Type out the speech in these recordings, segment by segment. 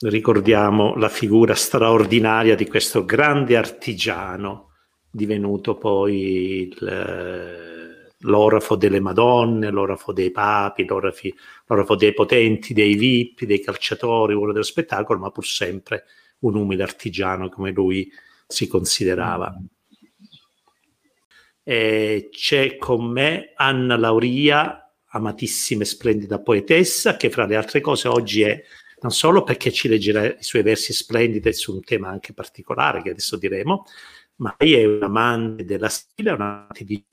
ricordiamo la figura straordinaria di questo grande artigiano, divenuto poi il, eh, l'orafo delle Madonne, l'orafo dei papi, l'orafo, l'orafo dei potenti, dei VIP, dei calciatori, uno dello spettacolo, ma pur sempre un umile artigiano come lui si considerava. E c'è con me Anna Lauria, amatissima e splendida poetessa, che fra le altre cose oggi è non solo perché ci leggerà i suoi versi splendidi su un tema anche particolare che adesso diremo, ma lei è un amante della stile, un'amante di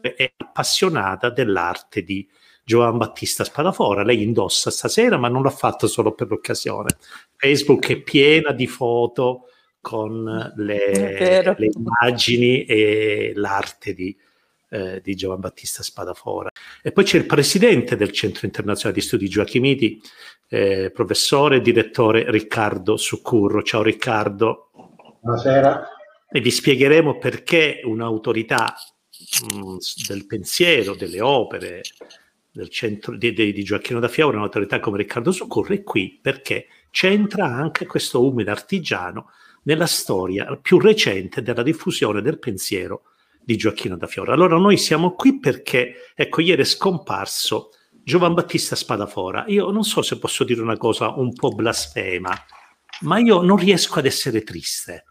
è appassionata dell'arte di Giovan Battista Spadafora. Lei indossa stasera, ma non l'ha fatto solo per l'occasione. Facebook è piena di foto con le, le immagini e l'arte di, eh, di Giovan Battista Spadafora. E poi c'è il presidente del Centro Internazionale di Studi Gioachimiti, eh, professore e direttore Riccardo Succurro. Ciao Riccardo. Buonasera. E vi spiegheremo perché un'autorità mh, mm, del pensiero, delle opere, del centro di, di, di Gioacchino da Fiore, un'autorità come Riccardo Succurro, è qui perché c'entra anche questo umile artigiano nella storia più recente della diffusione del pensiero di Gioacchino da Fiore. Allora noi siamo qui perché, ecco, ieri è scomparso Giovan Battista Spadafora. Io non so se posso dire una cosa un po' blasfema, ma io non riesco ad essere triste,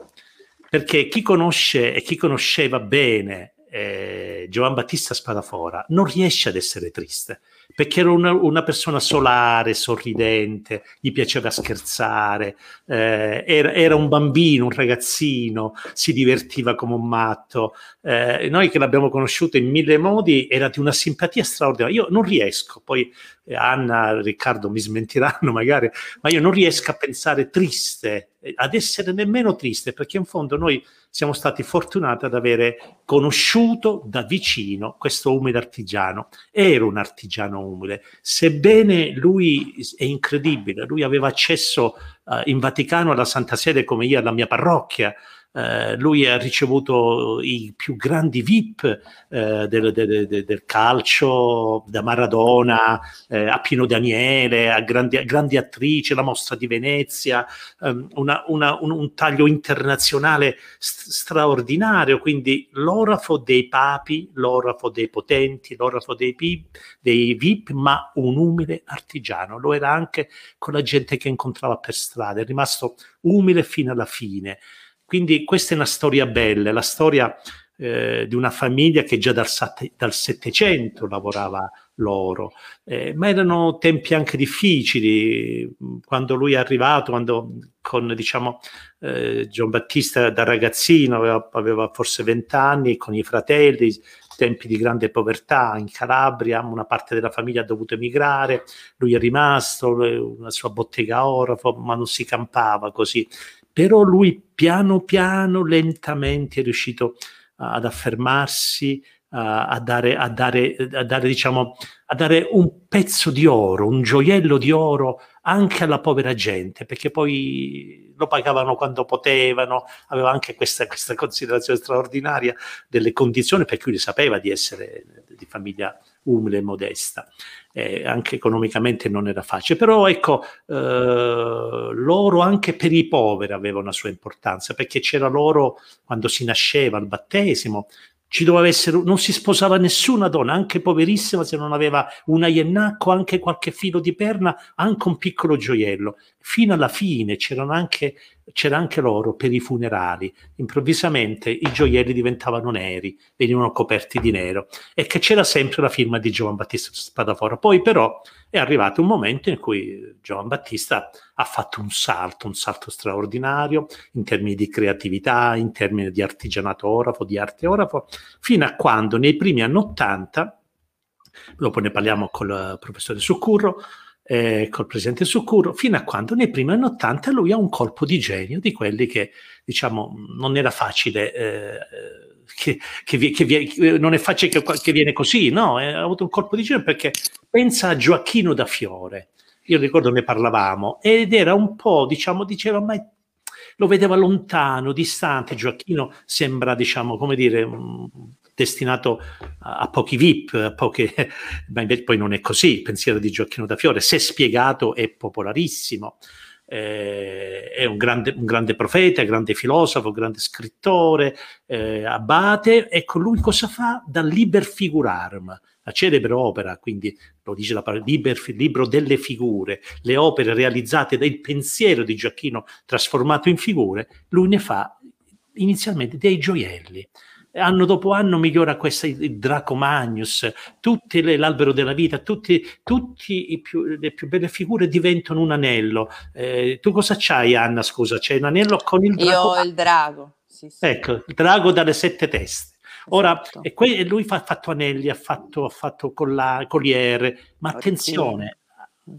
perché chi conosce e chi conosceva bene eh, Giovan Battista Spadafora non riesce ad essere triste perché era una, una, persona solare, sorridente, gli piaceva scherzare, eh, era, era, un bambino, un ragazzino, si divertiva come un matto. Eh, noi che l'abbiamo conosciuto in mille modi era di una simpatia straordinaria. Io non riesco, poi Anna, Riccardo mi smentiranno magari, ma io non riesco a pensare triste, ad essere nemmeno triste, perché in fondo noi siamo stati fortunati ad avere conosciuto da vicino questo umile artigiano. Era un artigiano umile, sebbene lui è incredibile, lui aveva accesso uh, in Vaticano alla Santa Sede come io alla mia parrocchia, eh, lui ha ricevuto i più grandi VIP eh, del, del, del, calcio, da Maradona eh, a Pino Daniele, a grandi, grandi attrici, la mostra di Venezia, ehm, una, una, un, un, taglio internazionale st- straordinario, quindi l'orafo dei papi, l'orafo dei potenti, l'orafo dei, pip, dei VIP, ma un umile artigiano. Lo era anche con la gente che incontrava per strada, è rimasto umile fino alla fine. Quindi questa è una storia bella, la storia eh, di una famiglia che già dal, dal Settecento lavorava l'oro, eh, ma erano tempi anche difficili, quando lui è arrivato, quando con diciamo eh, Gian Battista da ragazzino aveva, aveva forse vent'anni, con i fratelli, tempi di grande povertà in Calabria, una parte della famiglia ha dovuto emigrare, lui è rimasto, una sua bottega orafo, ma non si campava così però lui piano piano, lentamente è riuscito ad affermarsi, a dare, a dare, a dare, diciamo, a dare un pezzo di oro, un gioiello di oro anche alla povera gente, perché poi lo pagavano quando potevano, aveva anche questa, questa considerazione straordinaria delle condizioni, per cui sapeva di essere di famiglia umile e modesta eh, anche economicamente non era facile, però ecco, eh, l'oro anche per i poveri aveva una sua importanza, perché c'era l'oro quando si nasceva, al battesimo, ci doveva essere, non si sposava nessuna donna, anche poverissima, se non aveva una iennacco, anche qualche filo di perna, anche un piccolo gioiello. Fino alla fine c'erano anche c'era anche l'oro per i funerali. Improvvisamente i gioielli diventavano neri, venivano coperti di nero e che c'era sempre la firma di Giovan Battista Spadafora. Poi però è arrivato un momento in cui Giovan Battista ha fatto un salto, un salto straordinario in termini di creatività, in termini di artigianato orafo, di arte orafo, fino a quando nei primi anni Ottanta, dopo ne parliamo col professore Succurro, eh, col presidente Succuro, fino a quando nei primi anni 80 lui ha un colpo di genio di quelli che, diciamo, non era facile, eh, che, che, che, non è facile che, viene così, no? Eh, ha avuto un colpo di genio perché pensa a Gioacchino da Fiore. Io ricordo ne parlavamo ed era un po', diciamo, diceva, ma lo vedeva lontano, distante. Gioacchino sembra, diciamo, come dire, destinato a, pochi VIP, a poche, ma invece poi non è così. Il pensiero di Gioacchino da Fiore, se spiegato, è popolarissimo. eh, è un grande, un grande, profeta, grande filosofo, grande scrittore, eh, abate. Ecco, lui cosa fa? Da liber figurarum, la celebre opera, quindi lo dice la parola, liber, libro delle figure, le opere realizzate dal pensiero di Gioacchino trasformato in figure, lui ne fa inizialmente dei gioielli anno dopo anno migliora questa il Draco Magnus, tutte le, l'albero della vita, tutte le più belle figure diventano un anello. Eh, tu cosa c'hai, Anna? Scusa, c'è un anello con il drago? Io ho il drago. Sì, sì. Ecco, il drago dalle sette teste. Ora, esatto. e, que- lui fa, ha fatto anelli, ha fatto, ha fatto colla- colliere, ma attenzione,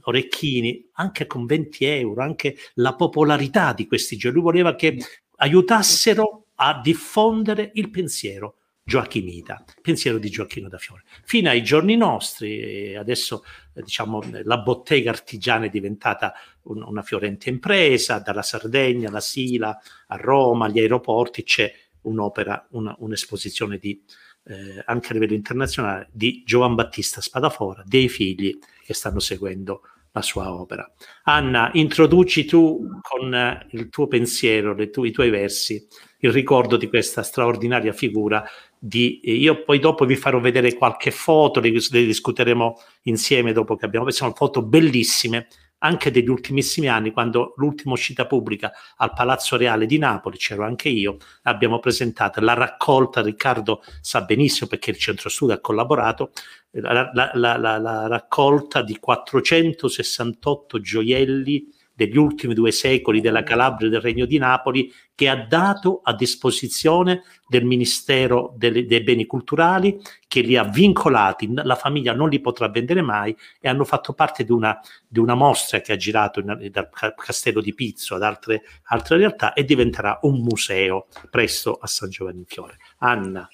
orecchini, anche con 20 euro, anche la popolarità di questi giochi. Lui voleva che aiutassero a diffondere il pensiero gioachimita, pensiero di Gioacchino da Fiore. Fino ai giorni nostri, adesso diciamo la bottega artigiana è diventata un, una fiorente impresa, dalla Sardegna alla Sila a Roma, agli aeroporti c'è un'opera, una, un'esposizione di, eh, anche a livello internazionale di Giovan Battista Spadafora, dei figli che stanno seguendo la sua opera. Anna, introduci tu con eh, il tuo pensiero, tu, i tuoi versi, il ricordo di questa straordinaria figura. Di, io poi dopo vi farò vedere qualche foto, le, le discuteremo insieme dopo che abbiamo sono foto bellissime anche degli ultimissimi anni, quando l'ultima uscita pubblica al Palazzo Reale di Napoli, c'ero anche io, abbiamo presentato la raccolta, Riccardo sa benissimo perché il Centro Studio ha collaborato, la, la, la, la raccolta di 468 gioielli degli ultimi due secoli della Calabria e del Regno di Napoli che ha dato a disposizione del Ministero delle, dei Beni Culturali che li ha vincolati, la famiglia non li potrà vendere mai e hanno fatto parte di una, di una mostra che ha girato in, dal Castello di Pizzo ad altre, altre realtà e diventerà un museo presto a San Giovanni in Fiore. Anna.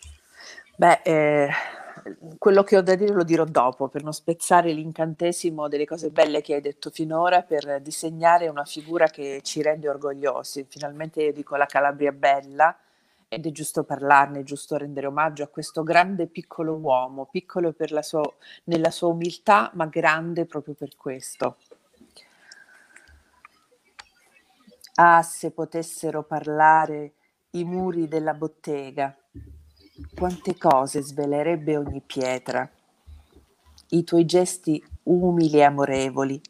Beh, eh quello che ho da dire lo dirò dopo, per non spezzare l'incantesimo delle cose belle che hai detto finora, per disegnare una figura che ci rende orgogliosi. Finalmente io dico la Calabria bella ed è giusto parlarne, è giusto rendere omaggio a questo grande piccolo uomo, piccolo sua, nella sua umiltà, ma grande proprio per questo. Ah, se potessero parlare i muri della bottega quante cose svelerebbe ogni pietra. I tuoi gesti umili e amorevoli.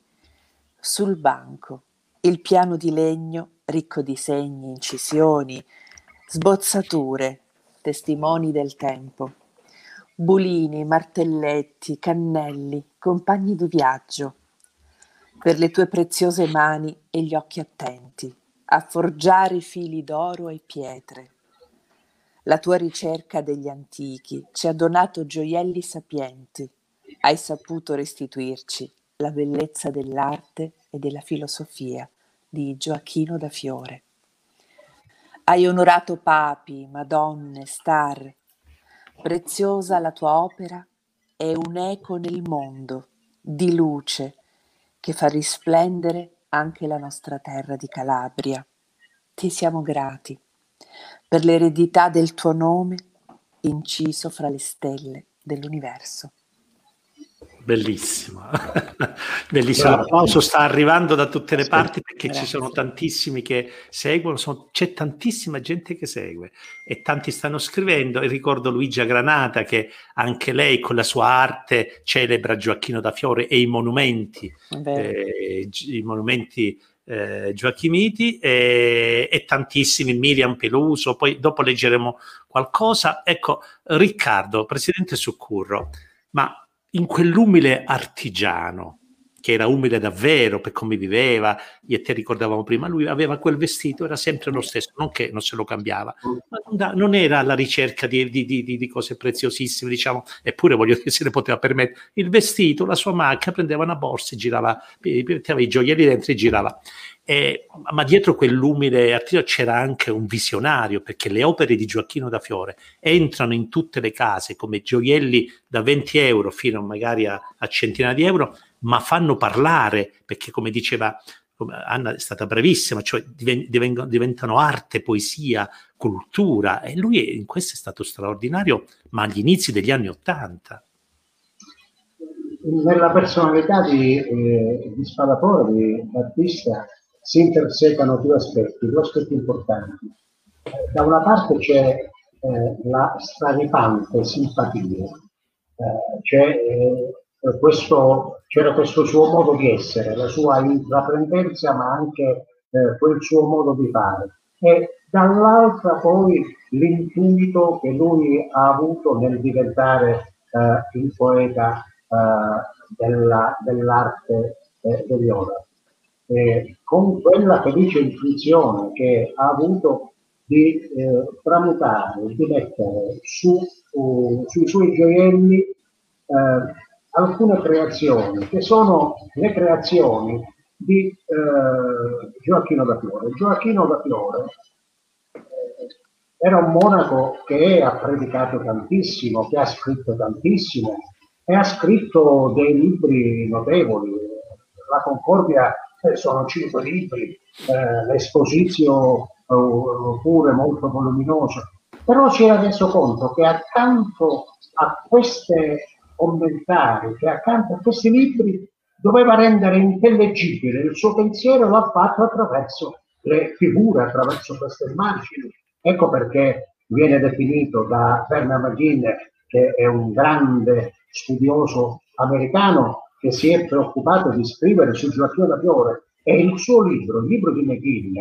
Sul banco, il piano di legno ricco di segni, incisioni, sbozzature, testimoni del tempo. Bulini, martelletti, cannelli, compagni di viaggio. Per le tue preziose mani e gli occhi attenti a forgiare fili d'oro e pietre la tua ricerca degli antichi ci ha donato gioielli sapienti. Hai saputo restituirci la bellezza dell'arte e della filosofia di Gioacchino da Fiore. Hai onorato papi, madonne, star. Preziosa la tua opera è un'eco nel mondo di luce che fa risplendere anche la nostra terra di Calabria. Ti siamo grati per l'eredità del tuo nome inciso fra le stelle dell'universo. Bellissimo, bellissimo. L'applauso sta arrivando da tutte le parti perché Grazie. ci sono tantissimi che seguono, sono, c'è tantissima gente che segue e tanti stanno scrivendo. E ricordo Luigia Granata che anche lei con la sua arte celebra Gioacchino da Fiore e i monumenti, eh, i monumenti eh, Gioacchimiti e, e, tantissimi, Miriam Peluso, poi dopo leggeremo qualcosa. Ecco, Riccardo, presidente Succurro, ma in quell'umile artigiano, che era umile davvero per come viveva, io e te ricordavamo prima, lui aveva quel vestito, era sempre lo stesso, non che non se lo cambiava, ma non era alla ricerca di, di, di, di cose preziosissime, diciamo, eppure voglio dire, se ne poteva permettere. Il vestito, la sua macchina, prendeva una borsa e girava, metteva i gioielli dentro e girava. Eh, ma dietro quell'umile artigiano c'era anche un visionario, perché le opere di Gioacchino da Fiore entrano in tutte le case come gioielli da 20 euro fino magari a, a centinaia di euro, ma fanno parlare, perché come diceva Anna è stata bravissima, cioè diven- diventano arte, poesia, cultura e lui in questo è stato straordinario, ma agli inizi degli anni Ottanta. Nella personalità di, eh, di Spadafora, di Battista, si intersecano due aspetti, due aspetti importanti. Da una parte c'è eh, la straripante simpatia, eh, c'è, eh, questo, c'era questo suo modo di essere, la sua intraprendenza, ma anche eh, quel suo modo di fare. E dall'altra poi l'intuito che lui ha avuto nel diventare eh, il poeta eh, della, dell'arte eh, di Viola. con quella felice intuizione che ha avuto di eh, tramutare, di mettere su, uh, sui suoi gioielli eh, alcune creazioni che sono le creazioni di eh, Gioacchino da Fiore. Gioacchino da Fiore era un monaco che ha predicato tantissimo, che ha scritto tantissimo e ha scritto dei libri notevoli. La Concordia eh, sono cinque libri, eh, l'Esposizio eh, pure molto voluminoso, però si era reso conto che accanto a queste commentari, che accanto a questi libri doveva rendere intellegibile il suo pensiero, l'ha fatto attraverso le figure, attraverso queste immagini. Ecco perché viene definito da Bernard McGinn, che è un grande studioso americano che si è preoccupato di scrivere su Gioacchino da Fiore e il suo libro, il libro di McGinn,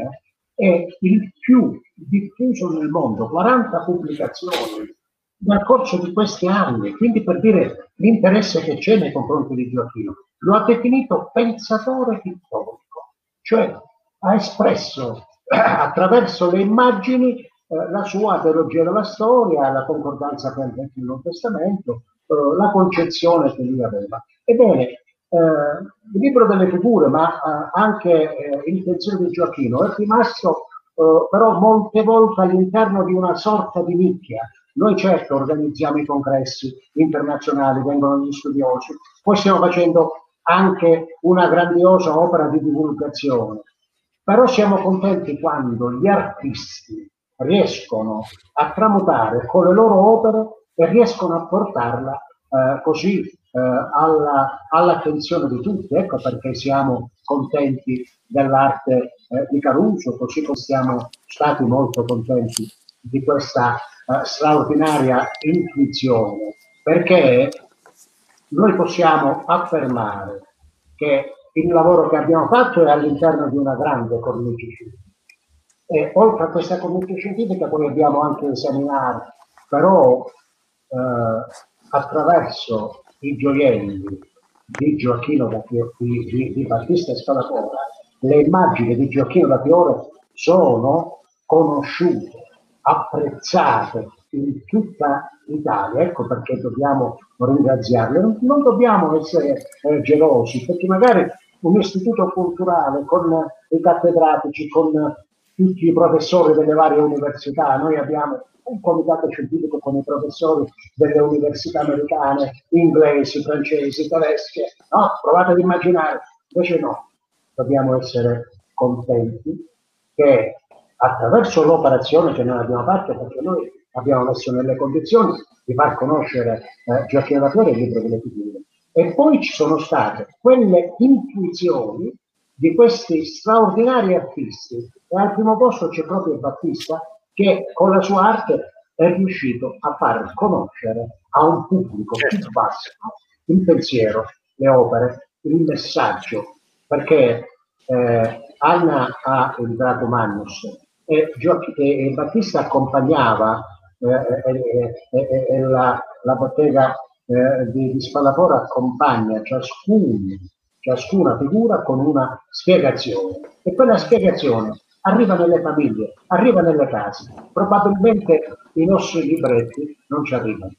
è il più diffuso nel mondo, 40 pubblicazioni nel corso di questi anni, quindi per dire l'interesse che c'è nei confronti di Gioacchino. Lo ha definito pensatore pittorico, cioè ha espresso attraverso le immagini eh, la sua teologia della storia, la concordanza con il Nuovo Testamento, eh, la concezione che lui aveva. Ebbene, eh, il libro delle figure, ma eh, anche eh, il pensiero di Gioacchino, è rimasto però molte volte all'interno di una sorta di nicchia. Noi certo organizziamo i congressi internazionali, vengono gli studiosi, poi stiamo facendo anche una grandiosa opera di divulgazione, però siamo contenti quando gli artisti riescono a tramutare con le loro opere e riescono a portarla eh, così eh, alla, all'attenzione di tutti. Ecco perché siamo contenti dell'arte eh, di Caruso, così come siamo stati molto contenti di questa eh, straordinaria intuizione, perché noi possiamo affermare che il lavoro che abbiamo fatto è all'interno di una grande cornice e oltre a questa commissione scientifica poi abbiamo anche esaminato, però eh, attraverso i gioielli di Gioacchino da Fiore, di, di, di Battista Spadatora, le immagini di Gioacchino da Fiore sono conosciute, apprezzate in tutta Italia, ecco perché dobbiamo ringraziarle. Non, non dobbiamo essere eh, gelosi, perché magari un istituto culturale con i cattedratici, con tutti i professori delle varie università, noi abbiamo un comitato scientifico con i professori delle università americane, inglesi, francesi, tedesche, no? Provate ad immaginare, invece no, dobbiamo essere contenti che attraverso l'operazione che noi abbiamo fatto, perché noi abbiamo messo nelle condizioni di far conoscere eh, Gioacchino Fiore e il libro delle figure. E poi ci sono state quelle intuizioni di questi straordinari artisti e al primo posto c'è proprio Battista che con la sua arte è riuscito a far conoscere a un pubblico certo. più basso il pensiero, le opere, il messaggio, perché eh, Anna ha entrato Magnus e, e, e Battista accompagnava eh, e, la, la, bottega eh, di, di Spalapora accompagna ciascuno ciascuna figura con una spiegazione e quella spiegazione arriva nelle famiglie, arriva nelle case. Probabilmente i nostri libretti non ci arrivano.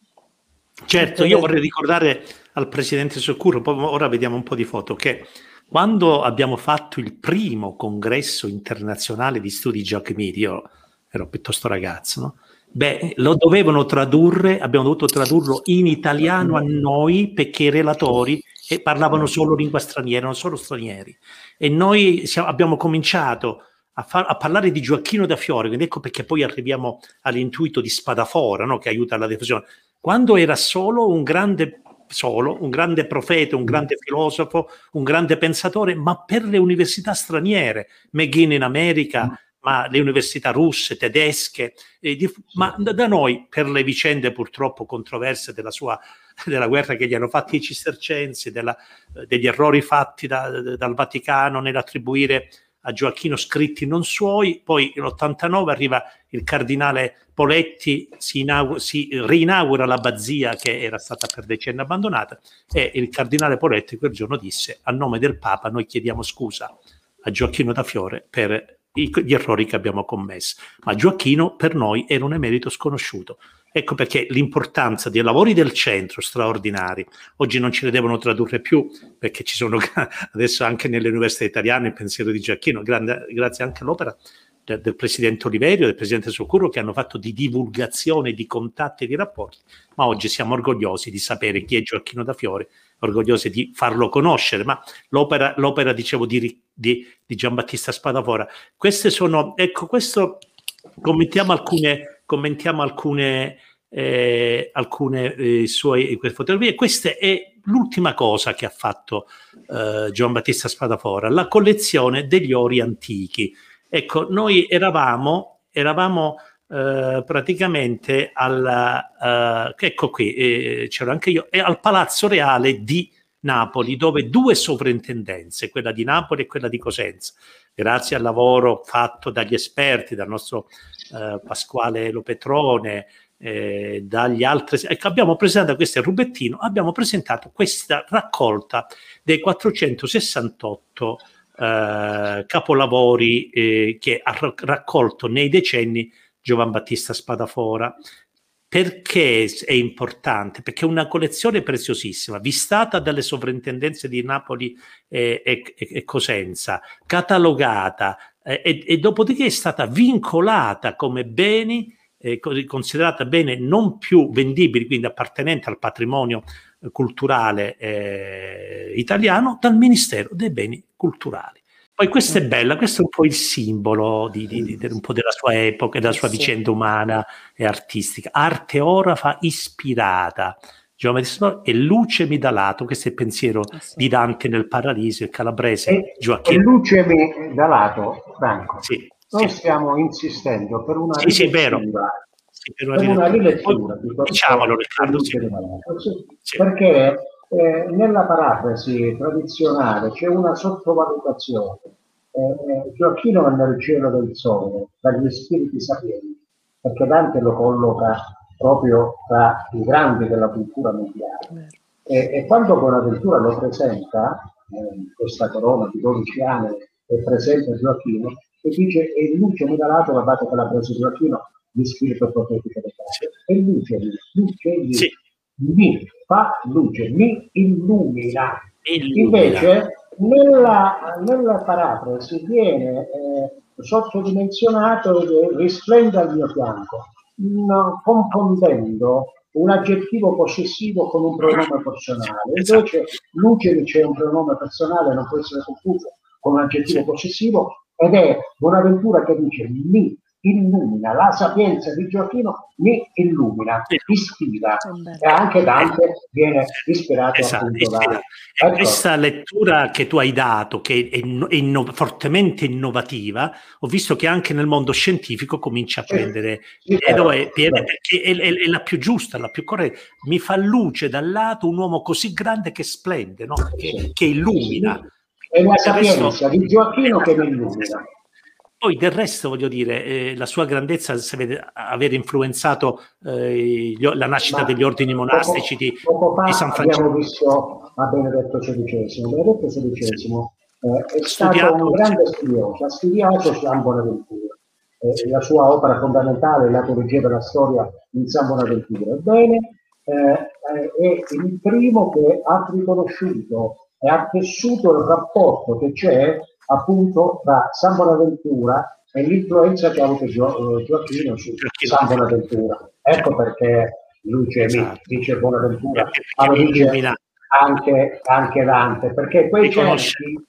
Certo, io vorrei ricordare al Presidente Soccurro, poi ora vediamo un po' di foto, che quando abbiamo fatto il primo congresso internazionale di studi Giacomiti, io ero piuttosto ragazzo, no? Beh, lo dovevano tradurre, abbiamo dovuto tradurlo in italiano a noi perché i relatori parlavano solo lingua straniera, non solo stranieri. E noi siamo, abbiamo cominciato a, far, a, parlare di Gioacchino da Fiore, quindi ecco perché poi arriviamo all'intuito di Spadafora, no? che aiuta alla diffusione. Quando era solo un grande solo, un grande profeta, un grande filosofo, un grande pensatore, ma per le università straniere, McGinn in America, ma le università russe, tedesche, eh, di, ma da noi per le vicende purtroppo controverse della sua della guerra che gli hanno fatti i cistercensi, della, degli errori fatti da, dal Vaticano nell'attribuire a Gioacchino scritti non suoi, poi nell'89 arriva il cardinale Poletti, si, inaugura, si rinaugura l'abbazia che era stata per decenni abbandonata e il cardinale Poletti quel giorno disse a nome del Papa noi chiediamo scusa a Gioacchino da Fiore per gli errori che abbiamo commesso, ma Gioacchino per noi era un emerito sconosciuto. Ecco perché l'importanza dei lavori del centro straordinari, oggi non ce ne devono tradurre più, perché ci sono adesso anche nelle università italiane il pensiero di Giacchino, grande, grazie anche all'opera del, del presidente Oliverio, del presidente Soccurro, che hanno fatto di divulgazione, di contatti e di rapporti, ma oggi siamo orgogliosi di sapere chi è Gioacchino da Fiore, orgogliosi di farlo conoscere, ma l'opera, l'opera dicevo, di, di, di Giambattista Spadafora, queste sono, ecco, questo commentiamo alcune commentiamo alcune, eh, alcune eh, sue fotografie. Questa è l'ultima cosa che ha fatto eh, Gian Battista Spadafora, la collezione degli ori antichi. Ecco, noi eravamo, eravamo eh, praticamente al, uh, ecco qui, eh, c'ero anche io, al Palazzo Reale di Napoli, dove due sovrintendenze, quella di Napoli e quella di Cosenza, grazie al lavoro fatto dagli esperti, dal nostro eh, Pasquale Lopetrone, eh, dagli altri, ecco, abbiamo presentato questo Rubettino, abbiamo presentato questa raccolta dei 468 eh, capolavori eh, che ha raccolto nei decenni Giovan Battista Spadafora. Perché è importante? Perché è una collezione preziosissima, vistata dalle sovrintendenze di Napoli e, e, e Cosenza, catalogata, eh, e, e, dopodiché è stata vincolata come beni, eh, considerata bene non più vendibili, quindi appartenente al patrimonio culturale eh, italiano, dal Ministero dei Beni Culturali. Poi questa è bella, questo è un po' il simbolo di, di, di, un po' della sua epoca, della sua vicenda umana e artistica. Arte orafa ispirata Geometria e luce lato, questo è il pensiero ah, sì. di Dante nel Paradiso, il calabrese e, Gioacchino. E luce lato, Franco. Sì, Noi sì. stiamo insistendo per una sì, sì, vero. Sì, per una, per una rilettura. Diciamolo Riccardo. Sì. Sì. Perché eh, nella parafrasi tradizionale c'è una sottovalutazione. Eh, eh, Gioacchino è nel cielo del sole, dagli spiriti sapienti, perché Dante lo colloca proprio tra i grandi della cultura mondiale. E, e quando Bonaventura lo presenta, eh, questa corona di 12 anni, è presente Gioacchino, e dice, e luce mi dato la base che l'ha preso Gioacchino, di spirito profetico del Padre. E luce, luce, sì. mi fa luce, mi illumina. illumina. Invece, nella, nella parafrasi viene eh, sottodimensionato che risplenda al mio fianco no, confondendo un aggettivo possessivo con un pronome personale. Esatto. Invece luce c'è un pronome personale, non può essere confuso con un aggettivo possessivo ed è Bonaventura che dice mi illumina, la sapienza di Gioacchino mi illumina, ispira e anche Dante viene ispirato esatto, appunto da... Ecco. Questa lettura che tu hai dato, che è, è inno- fortemente innovativa, ho visto che anche nel mondo scientifico comincia a prendere, sì, sì, certo, è, certo. perché è, è, è, la più giusta, la più corretta, mi fa luce dal lato un uomo così grande che splende, no? che, che, illumina. È la sapienza di Gioacchino che mi illumina. Poi del resto, voglio dire, eh, la sua grandezza vede aver influenzato eh, la nascita Ma degli ordini monastici poco, di, poco fa di, San Francesco. Abbiamo visto a Benedetto XVI. Benedetto XVI eh, è stato un grande studioso, ha studiato San Bonaventura. Eh, la sua opera fondamentale è la teologia della storia in San Bonaventura. Ebbene, eh, è il primo che ha riconosciuto e ha tessuto il rapporto che c'è appunto tra San Bonaventura e l'influenza che ha avuto eh, Gioacchino su San Bonaventura. Ecco perché lui c'è esatto. dice Bonaventura, ma dice anche, anche Dante, perché quei cerchi,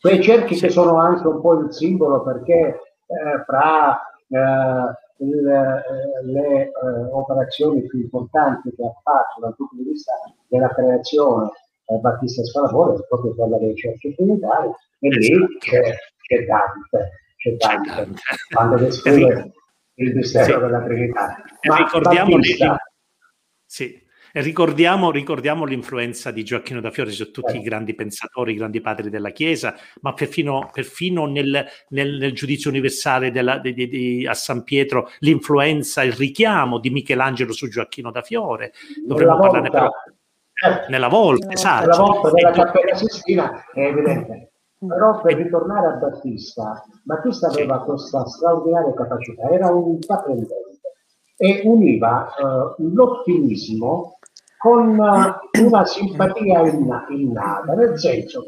quei cerchi sì. che sono anche un po' il simbolo perché eh, fra eh, il, eh, le eh, operazioni più importanti che ha fatto dal punto di vista della creazione Battista Scalavore è proprio quella dei cerchi trinitari e lì esatto. c'è, c'è Dante, c'è Dante, quando descrive il mistero sì. della Trinità. Ma ricordiamo Battista, sì. Ricordiamo, ricordiamo, l'influenza di Gioacchino da Fiore su tutti eh. i grandi pensatori, i grandi padri della Chiesa, ma perfino, perfino nel, nel, nel, giudizio universale della, di, di, di, a San Pietro, l'influenza, il richiamo di Michelangelo su Gioacchino da Fiore. Dovremmo parlarne volta, però. Eh, nella volta, esatto. Nella volta della Cappella Sistina è evidente. Però per ritornare a Battista, Battista aveva questa straordinaria capacità, era un intraprendente e univa uh, l'ottimismo con uh, una simpatia innata, nel senso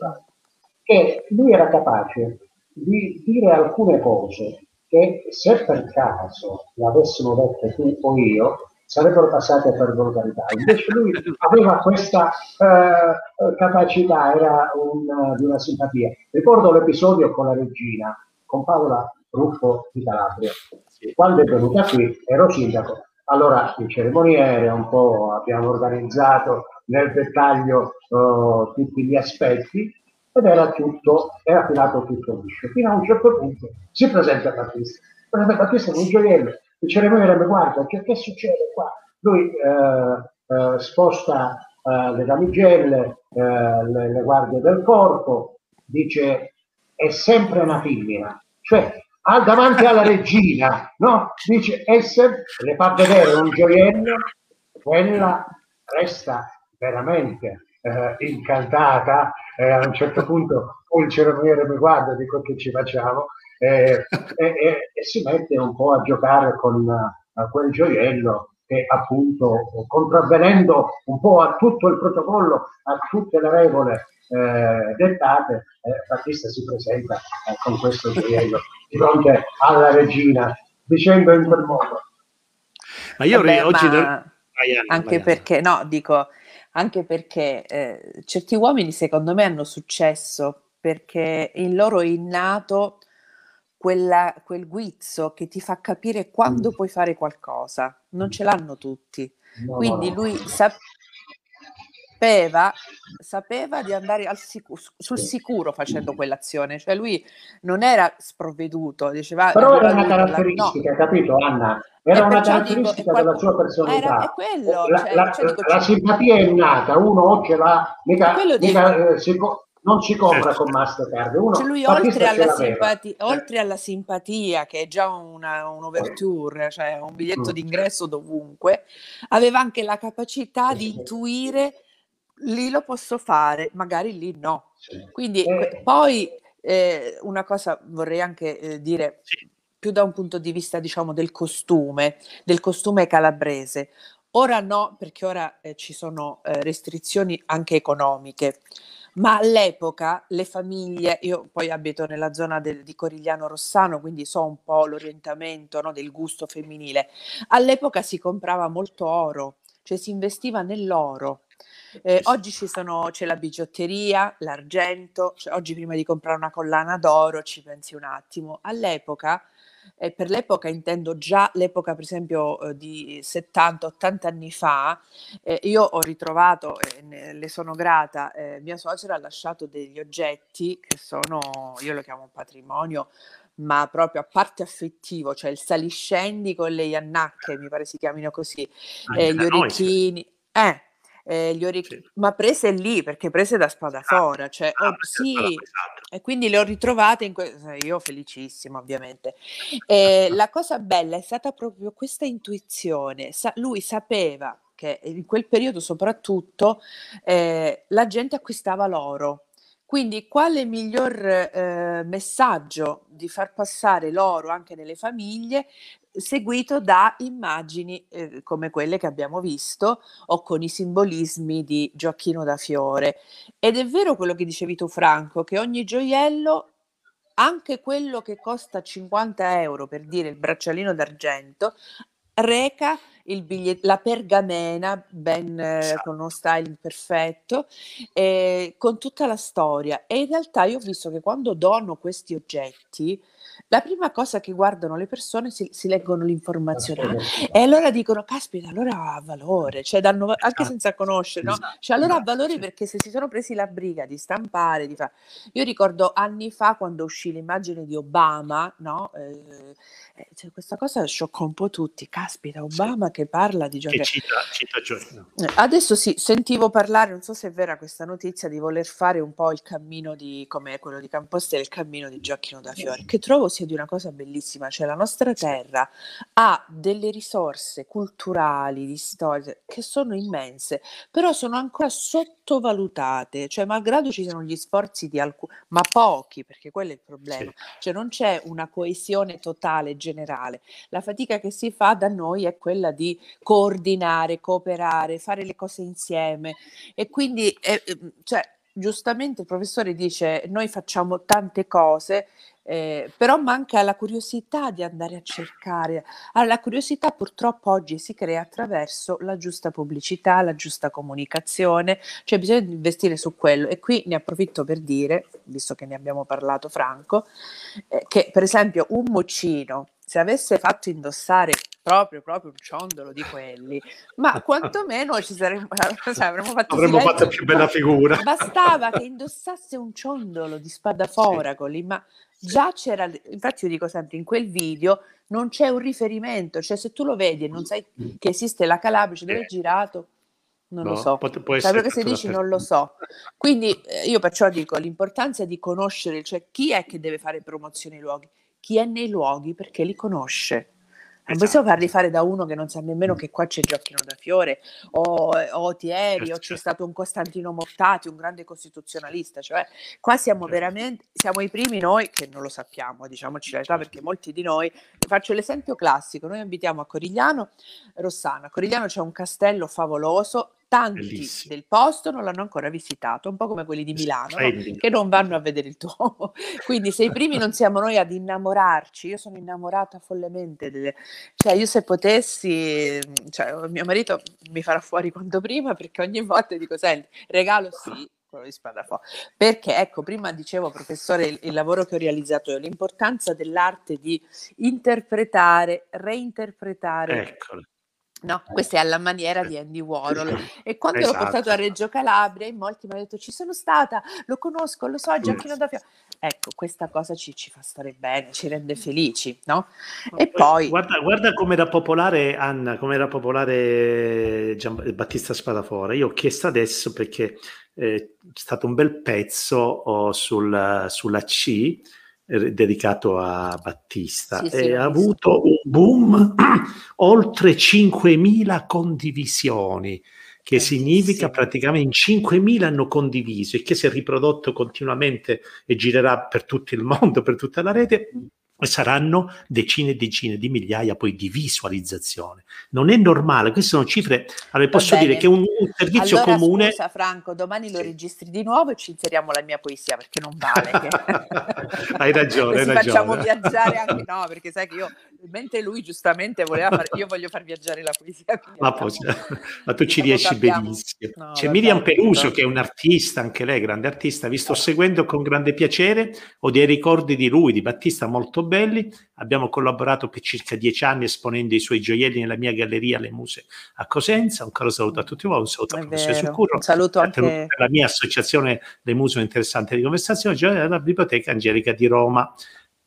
che lui era capace di dire alcune cose che se per caso le avessimo dette tu o io sarebbero passate per volgarità. Invece lui aveva questa uh, capacità, era un, di una simpatia. Ricordo l'episodio con la regina, con Paola Ruffo di Calabria. Quando è venuta qui ero sindaco allora il cerimoniere un po' abbiamo organizzato nel dettaglio uh, tutti gli aspetti ed era tutto, era filato tutto liscio. Fino a un certo punto si presenta Battista. Presenta Battista con un gioiello, il cerimoniere mi guarda, che, che succede qua? Lui eh, eh, sposta eh, le damigelle, eh, le, le guardie del corpo, dice è sempre una femmina. Cioè ah, davanti alla regina, no? Dice, esse le fa vedere un gioiello, quella resta veramente eh, incantata, a un certo punto il ceremoniere mi guarda, dico che ci facciamo, eh, e, e, si mette un po' a giocare con uh, quel gioiello che appunto contravvenendo un po' a tutto il protocollo, a tutte le regole eh, dettate, eh, Battista si presenta eh, con questo gioiello di fronte alla regina, dicendo in quel modo. Ma io Vabbè, oggi... Ma... Vaiana, anche Vaiana. perché, no, dico, anche perché eh, certi uomini secondo me hanno successo perché in loro è innato quella, quel guizzo che ti fa capire quando mm. puoi fare qualcosa. Non ce l'hanno tutti. No, Quindi lui sa- sapeva, sapeva di andare sicu- sul sicuro facendo quell'azione, cioè lui non era sprovveduto, diceva... Però era una caratteristica, no. capito Anna? Era una caratteristica dico, della sua personalità. Era, quello, la, cioè, la, cioè, dico, la simpatia è innata, uno ce l'ha, mica, mica eh, si, non si compra certo. con Mastercard. Uno, cioè lui oltre alla, simpati- oltre alla, simpatia, che è già una, un overture, cioè un biglietto mm. d'ingresso dovunque, aveva anche la capacità di intuire lì lo posso fare, magari lì no. Quindi eh. poi eh, una cosa vorrei anche eh, dire sì. più da un punto di vista diciamo del costume, del costume calabrese. Ora no, perché ora eh, ci sono eh, restrizioni anche economiche, ma all'epoca le famiglie, io poi abito nella zona del, di Corigliano Rossano, quindi so un po' l'orientamento no, del gusto femminile, all'epoca si comprava molto oro, cioè si investiva nell'oro. Eh, oggi ci sono, c'è la bigiotteria, l'argento, cioè oggi prima di comprare una collana d'oro ci pensi un attimo. All'epoca, eh, per l'epoca intendo già l'epoca per esempio eh, di 70-80 anni fa, eh, io ho ritrovato, ne, le sono grata, eh, mia suocera ha lasciato degli oggetti che sono, io lo chiamo patrimonio, ma proprio a parte affettivo, cioè il saliscendi con le iannacche, mi pare si chiamino così, eh, gli orecchini. Eh, eh, gli orecchi, sì. ma prese lì perché prese da Spadafora, esatto. cioè, ah, oh, sì, esatto. e quindi le ho ritrovate in que- io felicissima ovviamente. E la cosa bella è stata proprio questa intuizione, Sa- lui sapeva che in quel periodo soprattutto eh, la gente acquistava l'oro. Quindi quale miglior eh, messaggio di far passare l'oro anche nelle famiglie seguito da immagini eh, come quelle che abbiamo visto o con i simbolismi di Gioacchino da Fiore. Ed è vero quello che dicevi tu Franco, che ogni gioiello, anche quello che costa 50 euro, per dire il braccialino d'argento, reca bigliet- la pergamena ben eh, esatto. con uno styling perfetto, eh, con tutta la storia. E in realtà io ho visto che quando dono questi oggetti, la prima cosa che guardano le persone si, si leggono l'informazione e allora dicono caspita allora ha valore cioè danno, anche esatto. senza conoscere no? Esatto. cioè allora ha valore perché se si sono presi la briga di stampare di fare io ricordo anni fa quando uscì l'immagine di Obama no? Eh, eh, cioè, questa cosa scioccò un po' tutti caspita Obama sì. che parla di Gioacchino cita, cita eh, adesso sì sentivo parlare non so se è vera questa notizia di voler fare un po' il cammino di come quello di Campostela il cammino di Gioacchino da Fiore che trovo sia di una cosa bellissima, cioè la nostra terra ha delle risorse culturali, di storia che sono immense, però sono ancora sottovalutate, cioè malgrado ci siano gli sforzi di alcuni, ma pochi, perché quello è il problema, sì. cioè non c'è una coesione totale, generale. La fatica che si fa da noi è quella di coordinare, cooperare, fare le cose insieme e quindi eh, cioè, giustamente il professore dice noi facciamo tante cose eh, però manca la curiosità di andare a cercare. Allora, la curiosità purtroppo oggi si crea attraverso la giusta pubblicità, la giusta comunicazione, cioè bisogna investire su quello. E qui ne approfitto per dire, visto che ne abbiamo parlato Franco, eh, che per esempio un moccino, se avesse fatto indossare proprio, proprio un ciondolo di quelli, ma quantomeno ci saremmo, cioè, avremmo fatto, avremmo fatto più bella figura. Bastava che indossasse un ciondolo di spadafora sì. ma già c'era, infatti io dico sempre, in quel video non c'è un riferimento, cioè se tu lo vedi e non sai che esiste la Calabrice dove è girato, non no, lo so. Pot- può cioè, se dici non lo so. Quindi eh, io perciò dico l'importanza di conoscere, cioè chi è che deve fare promozione ai luoghi, chi è nei luoghi perché li conosce. Non esatto. possiamo farli fare da uno che non sa nemmeno che qua c'è Gioacchino da Fiore o, o Thieri certo, o c'è certo. stato un Costantino Mortati, un grande costituzionalista. Cioè, qua siamo certo. veramente, siamo i primi noi che non lo sappiamo, diciamoci la verità, perché molti di noi, faccio l'esempio classico, noi abitiamo a Corigliano, Rossana, a Corigliano c'è un castello favoloso, tanti Bellissimo. del posto non l'hanno ancora visitato, un po' come quelli di Milano, no? che non vanno a vedere il Duomo. Quindi se i primi non siamo noi ad innamorarci, io sono innamorata follemente, delle... cioè io se potessi, cioè, mio marito mi farà fuori quanto prima perché ogni volta dico, senti, regalo sì, quello di Spadafò. Perché, ecco, prima dicevo, professore, il, il, lavoro che ho realizzato io, l'importanza dell'arte di interpretare, reinterpretare Eccolo. No, questa è alla maniera di Andy Warhol. E quando esatto. l'ho portato a Reggio Calabria, in molti mi hanno detto: Ci sono stata, lo conosco, lo so, Giacchino da Fiore. Ecco, questa cosa ci, ci, fa stare bene, ci rende felici, no? E poi. Guarda, guarda come era popolare Anna, come era popolare Gian, Battista Spadafora. Io ho chiesto adesso perché eh, è stato un bel pezzo oh, sul, sulla C dedicato a Battista. Sì, e ha avuto un boom oltre 5.000 condivisioni che significa praticamente in 5.000 hanno condiviso e che si è riprodotto continuamente e girerà per tutto il mondo, per tutta la rete saranno decine e decine di migliaia poi di visualizzazione. Non è normale, queste sono cifre, allora posso dire che un, un servizio allora, comune... Scusa Franco, domani lo registri di nuovo e ci inseriamo la mia poesia perché non vale. Che... hai ragione, hai ragione. facciamo viaggiare anche, no, perché sai che io, mentre lui giustamente voleva fare, io voglio far viaggiare la poesia. Ma, poi, ma, tu ci riesci capiamo. benissimo. No, C'è Miriam Peruso che è un artista, anche lei grande artista, vi sto seguendo con grande piacere, ho dei ricordi di lui, di Battista molto belli. Abbiamo collaborato per circa dieci anni esponendo i suoi gioielli nella mia galleria Le Muse a Cosenza. Un caro saluto a tutti voi, un saluto al professore Succurro. Un saluto anche per la mia associazione Le Muse Interessante di Conversazione, cioè la Biblioteca Angelica di Roma.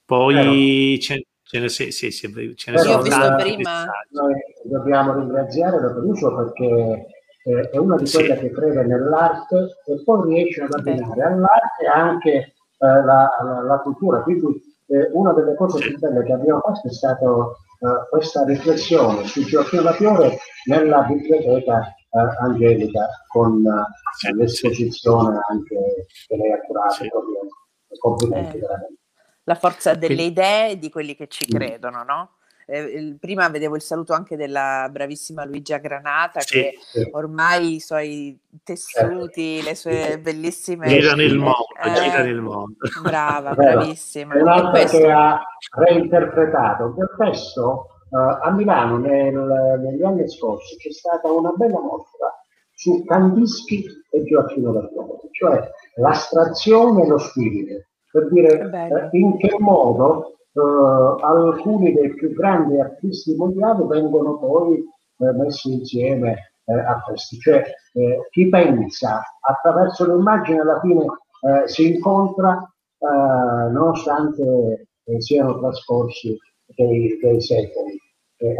Poi c'è Ce ne, sì, sì, sì, ce ne sono tanti prima. Noi dobbiamo ringraziare la Peruso perché eh, è una di quelle che crede nell'arte e poi riesce ad abbinare all'arte anche eh, la, la, la, cultura. Quindi eh, una delle cose più belle che abbiamo fatto è stata uh, questa riflessione su Gioacchino da Fiore nella biblioteca uh, angelica con uh, l'esposizione anche che lei ha curato. Sì. Complimenti eh, veramente. La forza delle idee di quelli che ci mm. credono, no? Eh, prima vedevo il saluto anche della bravissima Luigia Granata sì, che sì. ormai i suoi tessuti, le sue bellissime... Girano il mondo, eh, girano il mondo. Brava, bravissima. È un'altra questo... che ha reinterpretato. Spesso uh, a Milano nel, negli anni scorsi c'è stata una bella mostra su Candischi e Gioacchino da Fiore, cioè l'astrazione e lo spirito, per dire eh, in che modo eh, alcuni dei più grandi artisti mondiali vengono poi eh, messi insieme eh, a questi. Cioè eh, chi pensa attraverso l'immagine alla fine eh, si incontra eh, nonostante siano trascorsi dei, dei secoli.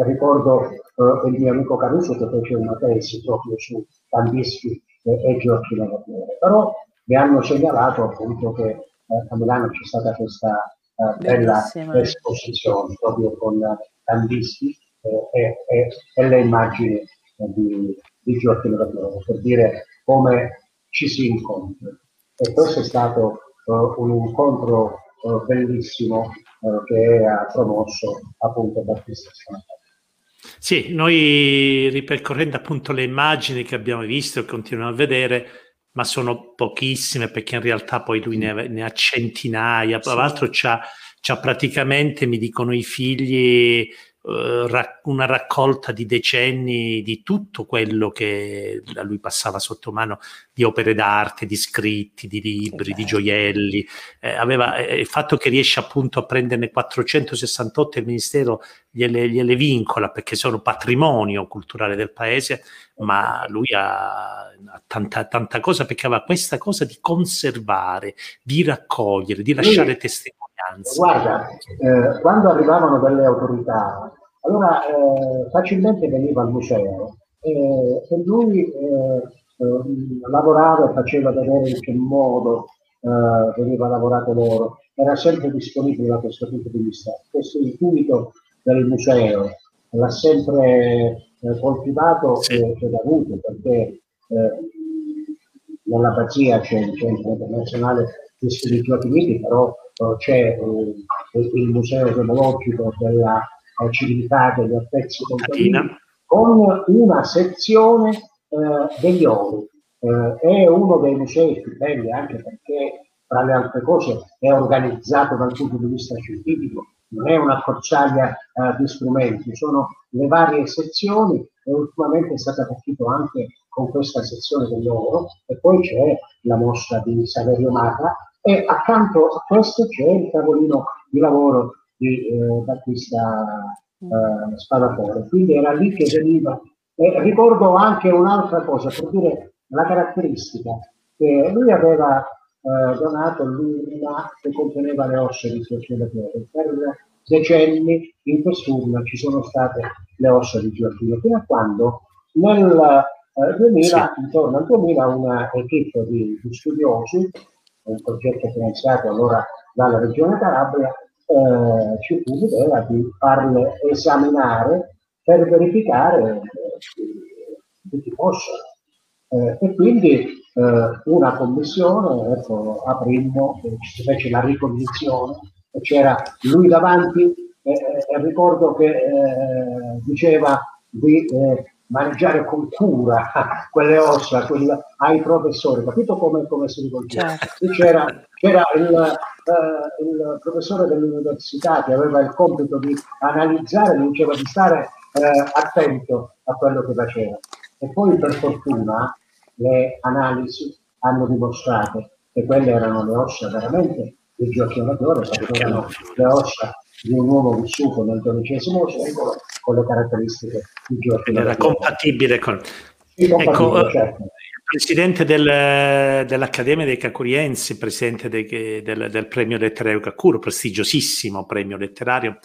ricordo il mio amico Caruso che fece una tesi proprio su Candischi e Gioacchino Gabriele, però mi hanno segnalato appunto che a Milano c'è stata questa bella esposizione proprio con Candischi e, e, e le immagini di, di Gioacchino Gabriele per dire come ci si incontra. E questo è stato uh, un incontro uh, bellissimo uh, che ha promosso appunto Battista Scanatore. Sì, noi ripercorrendo appunto le immagini che abbiamo visto e continuiamo a vedere, ma sono pochissime perché in realtà poi lui ne, ha, ne ha centinaia, tra l'altro c'ha, c'ha praticamente, mi dicono i figli, una raccolta di decenni di tutto quello che a lui passava sotto mano di opere d'arte, di scritti, di libri, di gioielli. Eh, aveva, eh, il fatto che riesce appunto a prenderne 468 il Ministero gliele, gliele, vincola perché sono patrimonio culturale del paese, ma lui ha, ha tanta, tanta cosa perché aveva questa cosa di conservare, di raccogliere, di lasciare testimonianza Anzi. Guarda, eh, quando arrivavano delle autorità, allora eh, facilmente veniva al museo e, e lui eh, eh lavorava e faceva vedere in che modo eh, veniva lavorato loro. Era sempre disponibile da questo punto di vista. Questo intuito del museo l'ha sempre eh, coltivato sì. ed avuto perché nella Bazia c'è il centro internazionale di studi Uniti, però c'è eh, il museo demologico della civiltà degli attrezzi contadini con una sezione eh, degli ori. Eh, è uno dei musei più belli anche perché, tra le altre cose, è organizzato dal punto di vista scientifico, non è una corciaia eh, di strumenti, sono le varie sezioni e ultimamente è stato partito anche con questa sezione dell'oro e poi c'è la mostra di Saverio Mata e accanto a questo c'è il tavolino di lavoro di eh, Battista eh, Spadatore. Quindi era lì che veniva. E ricordo anche un'altra cosa, per dire la caratteristica, che lui aveva eh, donato l'urna che conteneva le ossa di Gioacchino Piero. Per decenni in quest'urna ci sono state le ossa di Gioacchino, fino a quando nel eh, 2000, sì. intorno al 2000, una equipe di, di studiosi un progetto finanziato allora dalla Regione Calabria, eh, ci fu l'idea di farle esaminare per verificare eh, tutti possono. Eh, e quindi eh, una commissione, ecco, aprimmo, ci fece la ricognizione, e c'era lui davanti e ricordo che eh, diceva di eh, mangiare con cura quelle ossa quella, ai professori, capito come, come si rivolgeva? Certo. C'era, c'era il, uh, il, professore dell'università che aveva il compito di analizzare, diceva di stare uh, attento a quello che faceva. E poi per fortuna le analisi hanno dimostrato che quelle erano le ossa veramente di Gioacchino Maggiore, perché erano le ossa di un uomo vissuto nel XII secolo con le caratteristiche di Gioacchino. Era compatibile con... Sì, ecco, certo. il presidente del, dell'Accademia dei Cacuriensi, presidente de, del, del, premio letterario Cacuro, prestigiosissimo premio letterario,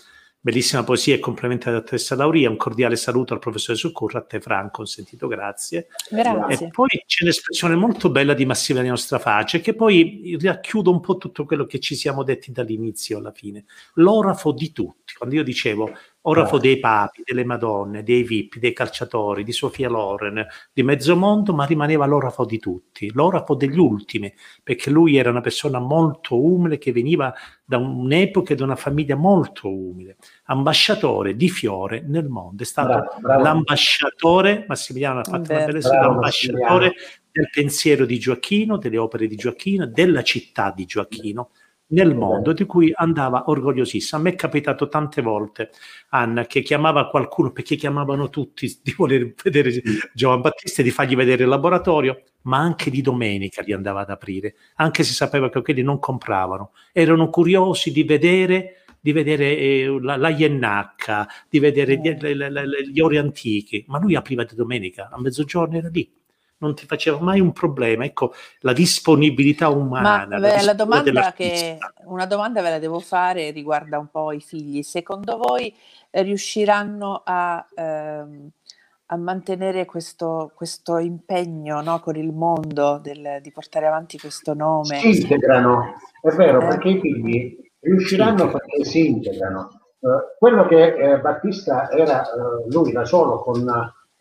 Bellissima poesia e complemento alla dottoressa Lauria. Un cordiale saluto al professore Succurra, a te Franco, un sentito grazie. Grazie. E poi c'è l'espressione molto bella di Massimiliano Straface che poi racchiude un po' tutto quello che ci siamo detti dall'inizio alla fine. L'orafo di tutti. Quando io dicevo orafo dei papi, delle madonne, dei VIP, dei calciatori, di Sofia Loren, di mezzo mondo, ma rimaneva l'orafo di tutti, l'orafo degli ultimi, perché lui era una persona molto umile che veniva da un'epoca e da una famiglia molto umile, ambasciatore di fiore nel mondo, è stato bravo, bravo. l'ambasciatore, Massimiliano ha fatto una bella l'ambasciatore del pensiero di Gioacchino, delle opere di Gioacchino, della città di Gioacchino nel mondo di cui andava orgogliosissima. A me è capitato tante volte, Anna, che chiamava qualcuno, perché chiamavano tutti di voler vedere Giovan Battista e di fargli vedere il laboratorio, ma anche di domenica li andava ad aprire, anche se sapeva che quelli non compravano. Erano curiosi di vedere di vedere eh, la, la Iennacca, di vedere gli, le, le, le, gli ori antichi, ma lui apriva di domenica, a mezzogiorno era lì non ti faceva mai un problema. Ecco, la disponibilità umana. Ma, beh, la domanda che, una domanda ve la devo fare riguarda un po' i figli. Secondo voi eh, riusciranno a, ehm, a mantenere questo, questo impegno no, con il mondo del, di portare avanti questo nome? Si integrano, è vero, eh? perché i figli riusciranno sì. perché si integrano. Uh, quello che eh, Battista era uh, lui da solo con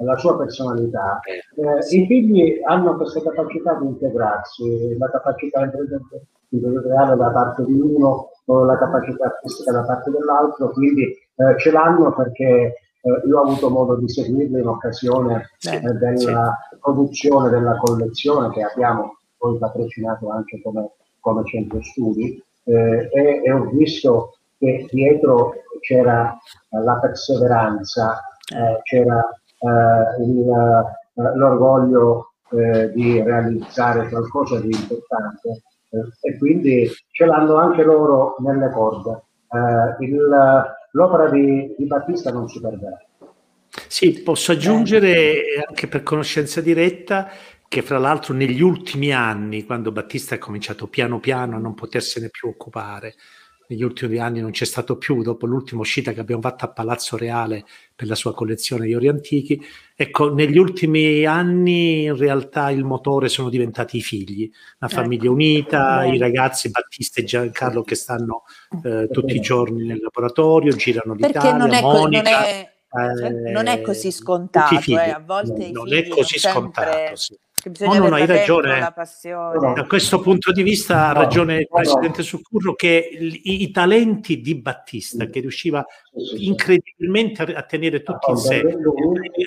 la sua personalità. Eh, I figli hanno questa capacità di integrarsi, la capacità imprenditoriale da parte di uno, o la capacità artistica da parte dell'altro, quindi eh, ce l'hanno perché eh, io ho avuto modo di seguirli in occasione eh, della produzione della collezione che abbiamo poi patrocinato anche come, come centro studi. Eh, e, e, ho visto che dietro c'era la perseveranza, eh, c'era eh, il, eh, l'orgoglio eh, di realizzare qualcosa di importante e quindi ce l'hanno anche loro nelle corde. Il, l'opera di, di Battista non si perderà. Sì, posso aggiungere anche per conoscenza diretta che fra l'altro negli ultimi anni, quando Battista ha cominciato piano piano a non potersene più occupare, negli ultimi anni non c'è stato più, dopo l'ultima uscita che abbiamo fatto a Palazzo Reale per la sua collezione di ori antichi. Ecco, negli ultimi anni in realtà il motore sono diventati i figli, la ecco. famiglia unita, i ragazzi Battista e Giancarlo che stanno eh, tutti i giorni nel laboratorio, girano l'Italia, Perché non è, Monica, non è, eh, non è così scontato, eh, a volte non, non è così scontato, sì. No, no, hai ragione. Da questo punto di vista ha ragione il Presidente Succurro che i, i, talenti di Battista, che riusciva incredibilmente a, a tenere tutti in sé,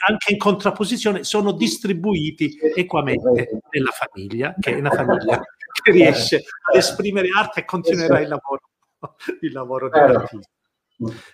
anche in contrapposizione, sono distribuiti equamente nella famiglia, che è una famiglia che riesce ad esprimere arte e continuerà il lavoro, il lavoro di Battista.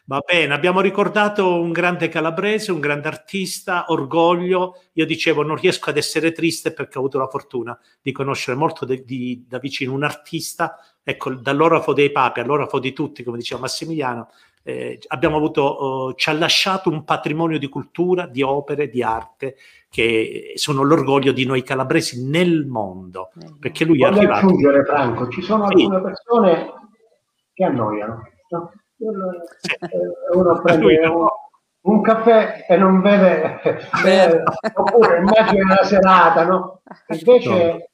Va bene, abbiamo ricordato un grande calabrese, un grande artista, orgoglio. Io dicevo, non riesco ad essere triste perché ho avuto la fortuna di conoscere molto de, di, da vicino un artista. Ecco, dall'orafo dei papi all'orafo di tutti, come diceva Massimiliano, eh, abbiamo avuto, oh, ci ha lasciato un patrimonio di cultura, di opere, di arte che sono l'orgoglio di noi calabresi nel mondo. Perché lui Voglio è arrivato. aggiungere, Franco, ci sono alcune sì. persone che annoiano. No? Uno prende un, un, caffè e non vede, eh, oppure immagina la serata, no? Invece no. eh,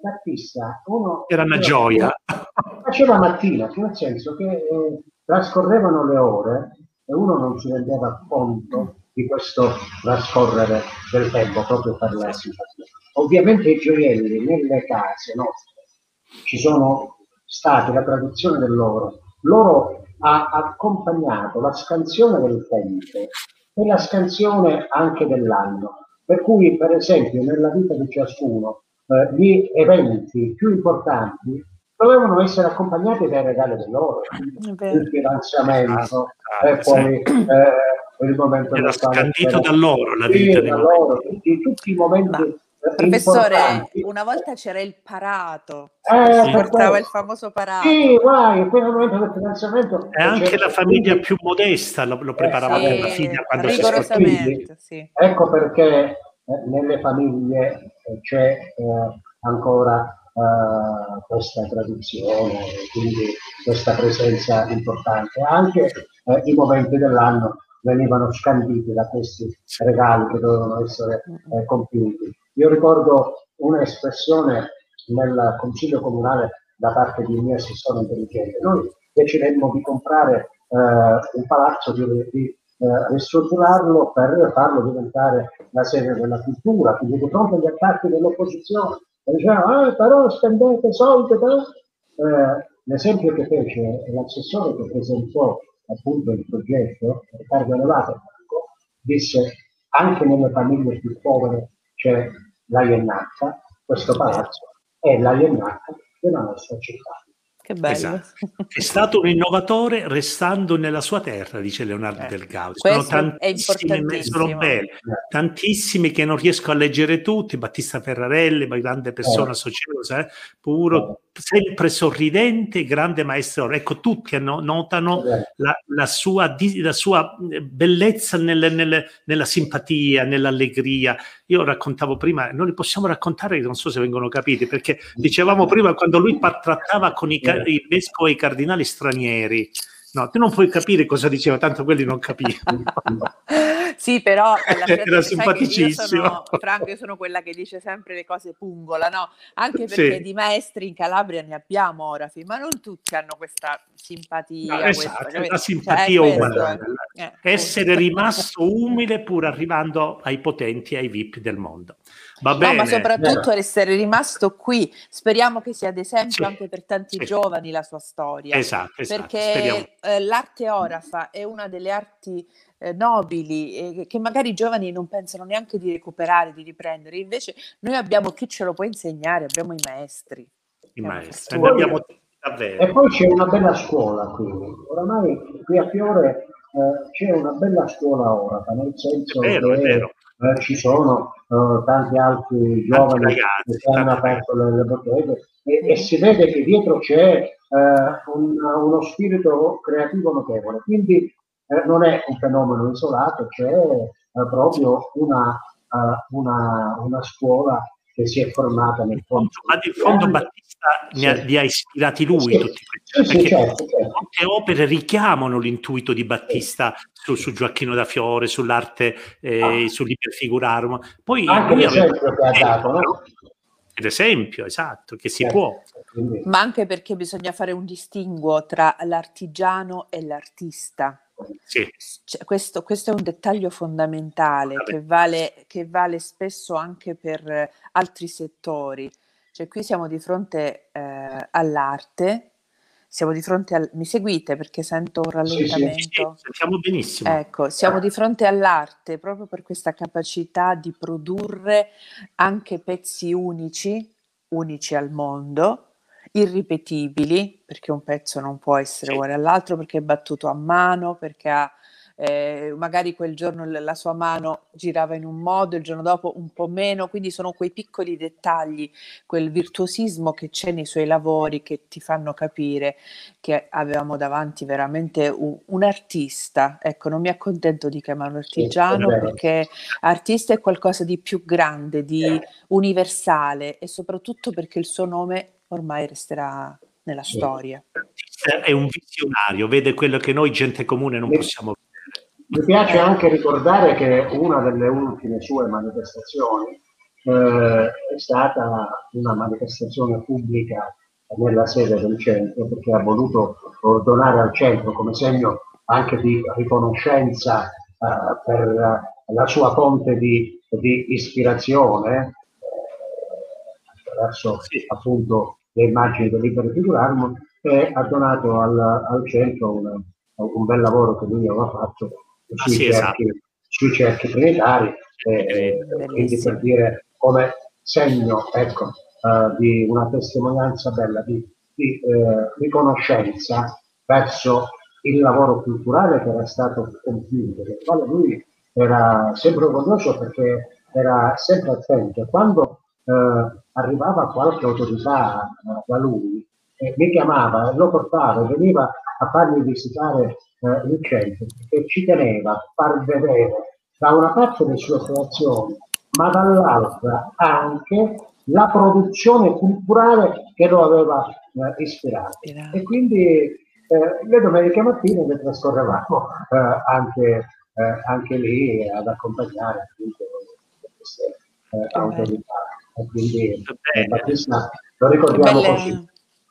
Battista, uno... Era una gioia. Faceva mattina, nel senso che eh, trascorrevano le ore e uno non si rendeva conto di questo trascorrere del tempo proprio per la situazione. Ovviamente i gioielli nelle case nostre ci sono stati la tradizione dell'oro. Loro ha accompagnato la scansione del tempo e la scansione anche dell'anno. Per cui, per esempio, nella vita di ciascuno, eh, gli eventi più importanti dovevano essere accompagnati dai regali dell'oro, il finanziamento ah, e poi eh, il momento era scandito dall'oro la vita sì, dall'oro, tutti, tutti i momenti Professore, una volta c'era il parato, eh, si portava il famoso parato. Sì, guai, in quel momento del finanziamento. E anche la famiglia più modesta lo, lo preparava eh, per la figlia quando si rigorosamente, sì. Ecco perché eh, nelle famiglie eh, c'è eh, ancora eh, questa tradizione, quindi questa presenza importante. Anche i momenti dell'anno venivano scanditi da questi regali che dovevano essere compiuti. Io ricordo un'espressione nel consiglio comunale da parte di un mio assessore intelligente. Noi decidemmo di comprare eh, un palazzo, di, di eh, ristrutturarlo per farlo diventare la sede della cultura, quindi di fronte agli attacchi dell'opposizione, dicevano, ah, però spendete soldi, però... Eh, l'esempio che fece l'assessore che presentò appunto il progetto, Riccardo Elevato, disse anche nelle famiglie più povere c'è la Iennacca, questo palazzo è la Iennacca della nostra città. Che bello. Esatto. È stato un innovatore restando nella sua terra, dice Leonardo Eh, del Gaudi. Sono importantissimo. sono belli, tantissimi che non riesco a leggere tutti, Battista Ferrarelli, grande persona Eh. sociosa, eh, puro, sempre sorridente, grande maestro. Ecco, tutti notano Eh, la, la sua, la sua eh, bellezza nelle- nelle- nella simpatia, nell'allegria. Io raccontavo prima, non li possiamo raccontare, non so se vengono capiti, perché dicevamo prima quando lui trattava con i, ca- i vescovi e i cardinali stranieri. No, tu non puoi capire cosa diceva, tanto quelli non capivano. sì, però fine Era che io simpaticissimo. sono, Franco, io sono quella che dice sempre le cose pungola, no? Anche perché Sì. di maestri in Calabria ne abbiamo orafi, ma non tutti hanno questa simpatia. No, questa- esatto, la Cioè, simpatia questo, umana. eh. Essere rimasto umile pur arrivando ai potenti ai VIP del mondo. Va No, bene. ma soprattutto Vero. essere rimasto qui. Speriamo che sia ad esempio Sì, anche per tanti sì. giovani la sua storia. Esatto, esatto. perché eh, l'arte orafa è una delle arti eh, nobili eh, che magari i giovani non pensano neanche di recuperare, di riprendere. Invece noi abbiamo chi ce lo può insegnare, abbiamo i maestri. i È maestri. abbiamo davvero. E poi c'è una bella scuola qui. Oramai qui a Fiore eh, c'è una bella scuola ora, nel senso È vero, è che vero. Eh, ci sono eh, tanti altri giovani ragazzi, che hanno aperto le, le botteghe e, e si vede che dietro c'è eh, un- uno spirito creativo notevole. Quindi eh, non è un fenomeno isolato, c'è eh, proprio una, una, una scuola che si è formata nel fondo. Ma in fondo Sì. Battista ne ha, Sì. li ha ispirati lui Sì. tutti questi, Sì, sì, perché certo, certo. molte opere richiamano l'intuito di Battista su, su Gioacchino da Fiore, sull'arte, eh, Ah. sull'iperfigurarum. Poi Anche lui aveva- che ha dato, no? L'esempio, esatto, che si Certo. può. Quindi, Ma anche perché bisogna fare un distinguo tra l'artigiano e l'artista. Sì, Cioè, questo, questo è un dettaglio fondamentale che vale, che vale spesso anche per eh, altri settori. Cioè, qui siamo di fronte eh, all'arte, siamo di fronte al... Mi seguite perché sento un Sì, sì, sì, rallentamento? sentiamo benissimo. Ecco, siamo di fronte all'arte proprio per questa capacità di produrre anche pezzi unici, unici al mondo, irripetibili, perché un pezzo non può essere Sì. uguale all'altro, perché è battuto a mano, perché ha, eh, magari quel giorno la sua mano girava in un modo, il giorno dopo un po' meno, quindi sono quei piccoli dettagli, quel virtuosismo che c'è nei suoi lavori che ti fanno capire che avevamo davanti veramente un, un artista. Ecco, non mi accontento di chiamarlo artigiano vero. perché artista è qualcosa di più grande, di universale e soprattutto perché il suo nome ormai resterà nella storia. È un visionario, vede quello che noi gente comune non possiamo vedere. Mi piace anche ricordare che una delle ultime sue manifestazioni eh, è stata una manifestazione pubblica nella sede del centro perché ha voluto donare al centro come segno anche di riconoscenza eh, per la sua fonte di, di ispirazione attraverso Sì. appunto le immagini dell'iperfigurarmo e ha donato al, al centro un, un bel lavoro che lui aveva fatto Ah, sui, sì, cerchi, sui cerchi trinitari, eh, Bellissimo. quindi per dire come segno ecco, eh, di una testimonianza bella di, di eh, riconoscenza verso il lavoro culturale che era stato compiuto, del quale lui era sempre orgoglioso perché era sempre attento. Quando eh, arrivava qualche autorità eh, da lui, eh, mi chiamava, lo portava, veniva a farmi visitare eh, il centro perché ci teneva a far vedere da una parte le sue creazioni, ma dall'altra anche la produzione culturale che lo aveva eh, ispirato. E quindi eh, le domeniche mattine le trascorrevamo eh, anche, eh, anche lì ad accompagnare appunto queste eh, autorità. Quindi. Battista lo ricordiamo così. Belle,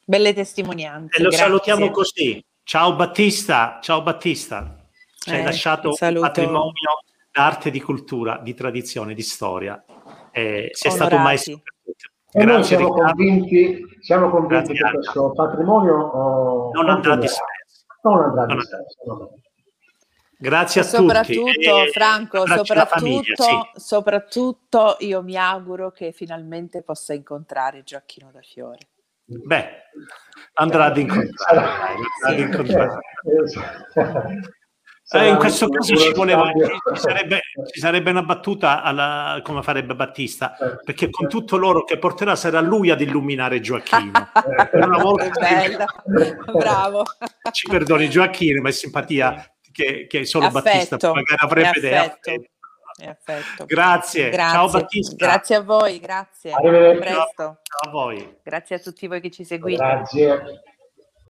belle testimonianze. E lo grazie. salutiamo così. Ciao Battista, ciao Battista. Ci hai Eh, lasciato un patrimonio d'arte, di cultura, di tradizione, di storia. Eh, sei stato un maestro noi Grazie siamo Riccardo. convinti, siamo convinti Grazie, che Anna. questo patrimonio oh, Non andrà disperso. Non andrà disperso. Grazie a tutti. soprattutto, Franco, soprattutto, sì. soprattutto io mi auguro che finalmente possa incontrare Gioacchino da Fiore. Beh, andrà ad incontrare. Andrà ad incontrare. Eh, in questo caso ci, voleva, ci, sarebbe, ci, sarebbe, una battuta alla, come farebbe Battista, perché con tutto l'oro che porterà sarà lui ad illuminare Gioacchino. una volta Bella. Bravo. Ci perdoni Gioacchino, ma è simpatia che, che solo affetto, Battista magari avrebbe affetto. Affetto. Grazie. Grazie. Ciao Battista. Grazie a voi, grazie. A presto. Ciao a voi. Grazie a tutti voi che ci seguite. Grazie.